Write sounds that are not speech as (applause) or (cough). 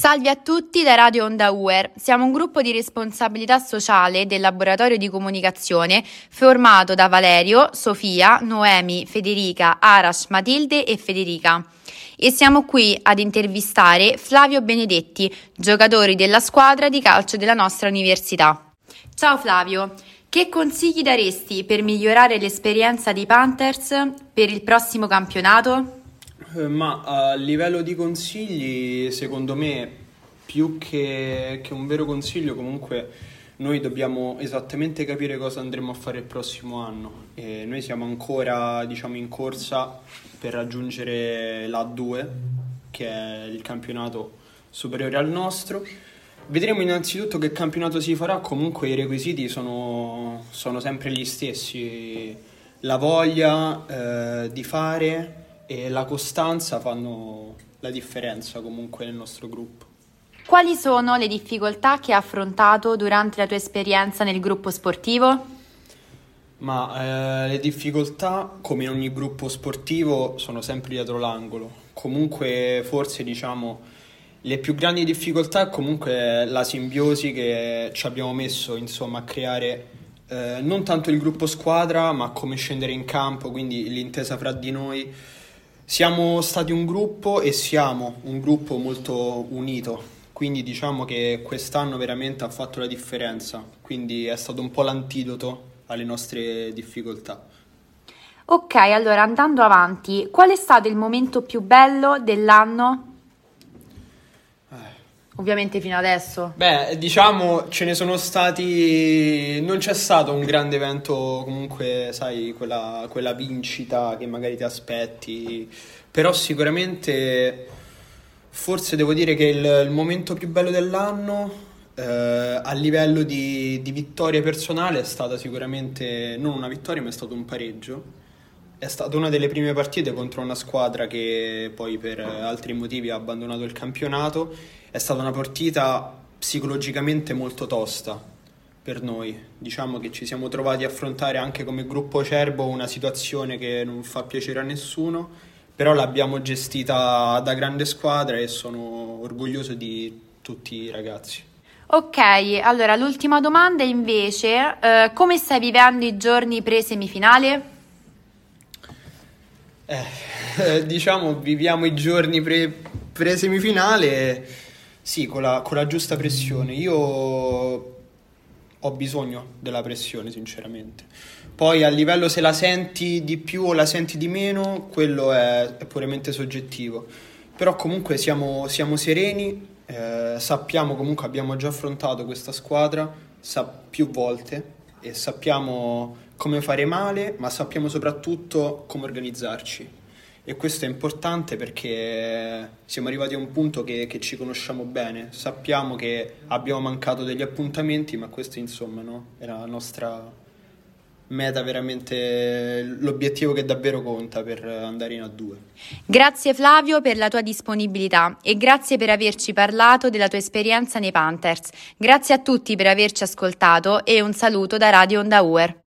Salve a tutti da Radio Onda UER. Siamo un gruppo di responsabilità sociale del laboratorio di comunicazione formato da Valerio, Sofia, Noemi, Federica, Arash, Matilde e Federica. E siamo qui ad intervistare Flavio Benedetti, giocatore della squadra di calcio della nostra università. Ciao Flavio, che consigli daresti per migliorare l'esperienza dei Panthers per il prossimo campionato? Eh, ma a livello di consigli, secondo me, più che, che, un vero consiglio, comunque noi dobbiamo esattamente capire cosa andremo a fare il prossimo anno. E noi siamo ancora, diciamo, in corsa per raggiungere l'A2, che è il campionato superiore al nostro. Vedremo innanzitutto che campionato si farà, comunque i requisiti sono, sono sempre gli stessi, la voglia eh, di fare e la costanza fanno la differenza comunque nel nostro gruppo. Quali sono le difficoltà che hai affrontato durante la tua esperienza nel gruppo sportivo? Ma eh, le difficoltà, come in ogni gruppo sportivo, sono sempre dietro l'angolo. Comunque, forse diciamo, le più grandi difficoltà è comunque la simbiosi che ci abbiamo messo insomma, a creare eh, non tanto il gruppo squadra, ma come scendere in campo, quindi l'intesa fra di noi siamo stati un gruppo e siamo un gruppo molto unito, quindi diciamo che quest'anno veramente ha fatto la differenza, quindi è stato un po' l'antidoto alle nostre difficoltà. Ok, allora andando avanti, qual è stato il momento più bello dell'anno? Ovviamente fino adesso. Beh, diciamo ce ne sono stati. Non c'è stato un grande evento, comunque, sai, quella, quella vincita che magari ti aspetti. Però sicuramente, forse devo dire che il, il momento più bello dell'anno, eh, a livello di, di vittoria personale, è stata sicuramente non una vittoria, ma è stato un pareggio. È stata una delle prime partite contro una squadra che poi per altri motivi ha abbandonato il campionato è stata una partita psicologicamente molto tosta per noi. Diciamo che ci siamo trovati a affrontare anche come gruppo Cerbo una situazione che non fa piacere a nessuno, però l'abbiamo gestita da grande squadra e sono orgoglioso di tutti i ragazzi. Ok, allora l'ultima domanda invece, eh, come stai vivendo i giorni pre-semifinale? Eh, (laughs) diciamo, viviamo i giorni pre- pre-semifinale sì, con la, con la giusta pressione. Io ho bisogno della pressione, sinceramente. Poi a livello se la senti di più o la senti di meno, quello è, è puramente soggettivo. Però comunque siamo, siamo sereni, eh, sappiamo comunque abbiamo già affrontato questa squadra sa, più volte e sappiamo come fare male, ma sappiamo soprattutto come organizzarci e questo è importante perché siamo arrivati a un punto che, che, ci conosciamo bene, sappiamo che abbiamo mancato degli appuntamenti, ma questo insomma no? era la nostra meta, veramente l'obiettivo che davvero conta per andare in A2. Grazie Flavio per la tua disponibilità e grazie per averci parlato della tua esperienza nei Panthers. Grazie a tutti per averci ascoltato e un saluto da Radio Onda Uer.